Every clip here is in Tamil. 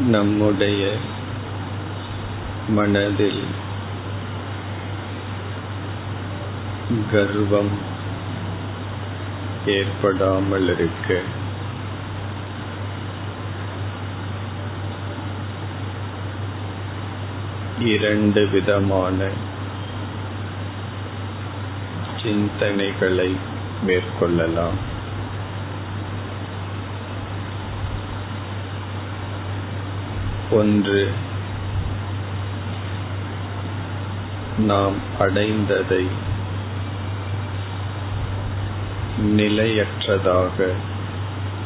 நம்முடைய மனதில் கர்வம் ஏற்படாமல் இருக்க இரண்டு விதமான சிந்தனைகளை மேற்கொள்ளலாம். ஒன்று. நாம் அடைந்ததை நிலையற்றதாக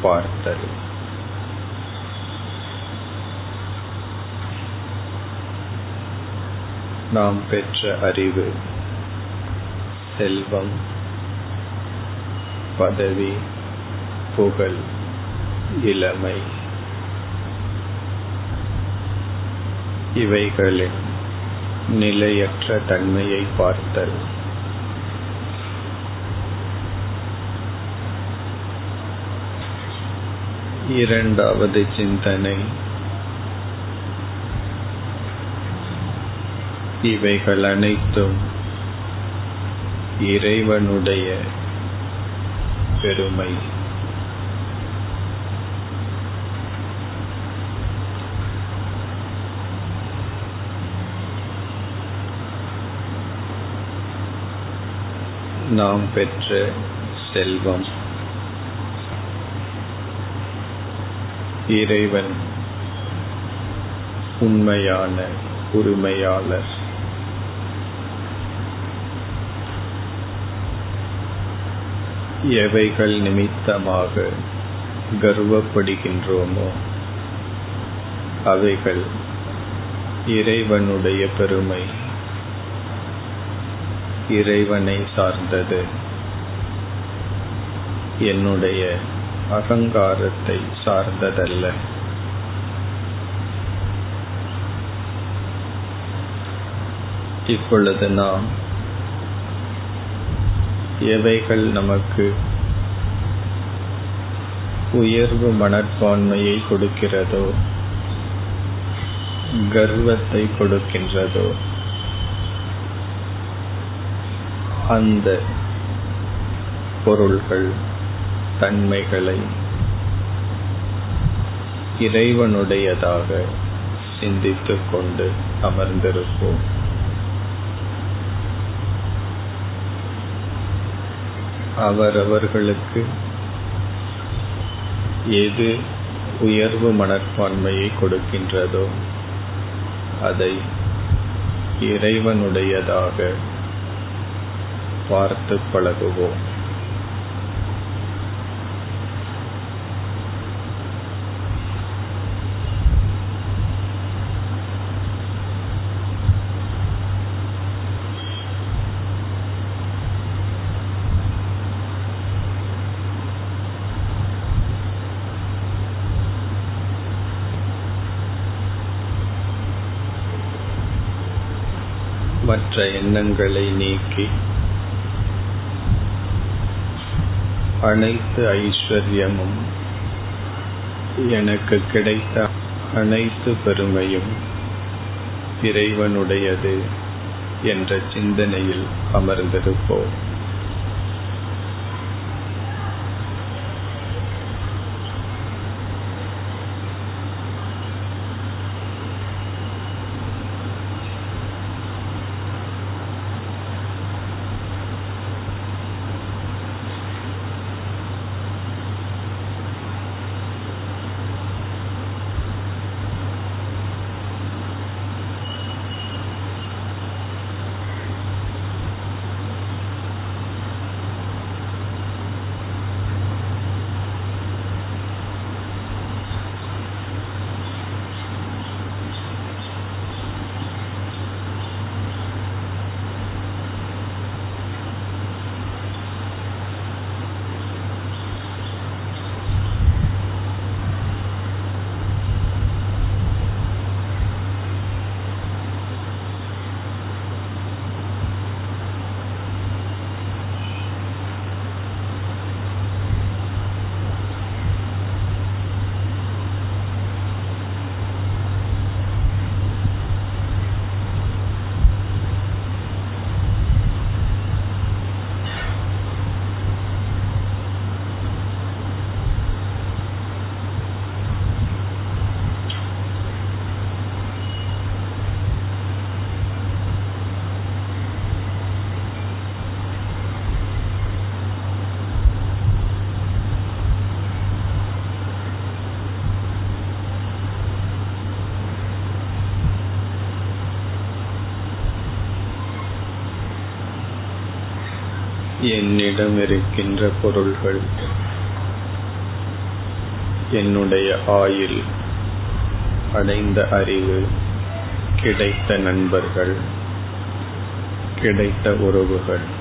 பார்த்தல். நாம் பெற்ற அறிவு செல்வம் பதவி புகழ் இளமை. இவைகளின் நிலையற்ற தன்மையை பார்த்தல். இரண்டாவது சிந்தனை. இவைகள் அனைத்தும் இறைவனுடைய பெருமை. நாம் பெற்ற செல்வம். இறைவன் உண்மையான உரிமையாளர். எவைகள் நிமித்தமாக கர்வப்படுகின்றோமோ அவைகள் இறைவனுடைய பெருமை. இறைவனை சார்ந்தது. என்னுடைய அகங்காரத்தை சார்ந்ததல்ல. இப்பொழுது நாம் எவைகள் நமக்கு உயர்வு மனப்பான்மையை கொடுக்கிறதோ கர்வத்தை கொடுக்கின்றதோ அந்த பொருள்கள் தன்மைகளை இறைவனுடையதாக சிந்தித்துக் கொண்டு அமர்ந்திருப்போம். அவரவர்களுக்கு எது உயர்வு மனப்பான்மையை கொடுக்கின்றதோ அதை இறைவனுடையதாக பார்த்து பழகுவோம் மற்ற எண்ணங்களை நீக்கி அனைத்து ஐஸ்வர்யமும் எனக்கு கிடைத்த அனைத்து பெருமையும் இறைவனுடையது என்ற சிந்தனையில் அமர்ந்திருப்போம். என்னிடம் இருக்கின்ற பொருள்கள் என்னுடைய ஆயுள் அடைந்த அறிவு கிடைத்த நண்பர்கள் கிடைத்த உறவுகள்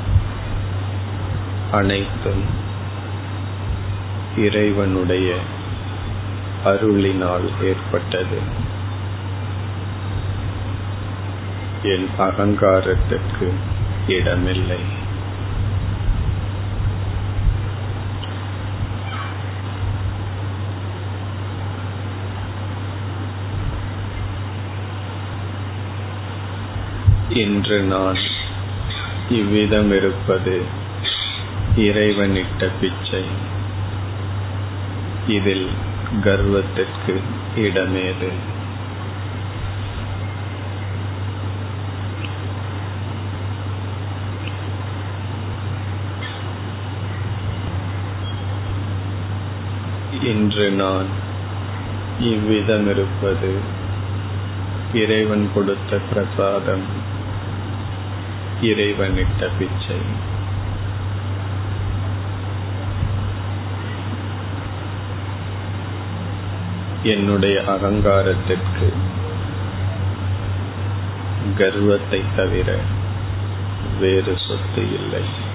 அனைத்தும் இறைவனுடைய அருளினால் ஏற்பட்டது. என் அகங்காரத்துக்கு இடமில்லை. இன்று நான் இவ்விதம் இருப்பது இறைவனிட்ட பிச்சை. இதில் கர்வத்திற்கு இடமேது. இன்று நான் இவ்விதம் இருப்பது இறைவன் கொடுத்த பிரசாதம். இறைவனிட்ட பிச்சை. என்னுடைய அகங்காரத்திற்கு கர்வத்தை தவிர வேறு சொத்து இல்லை.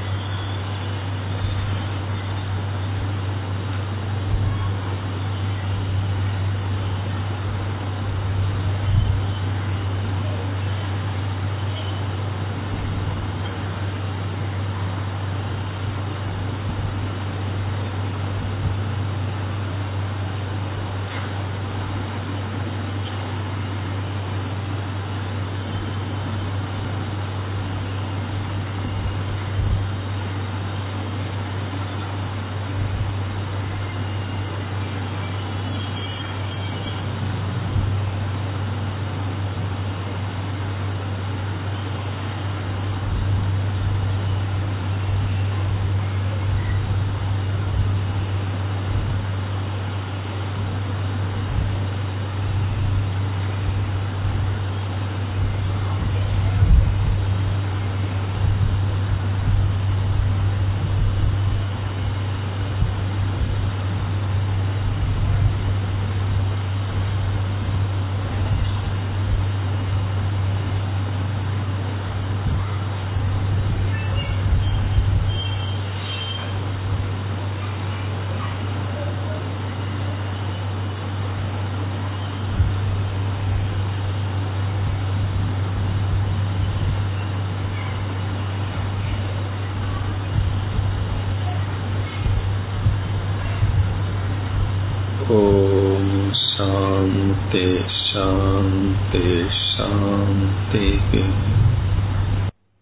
शान्ति शान्ति शान्तिः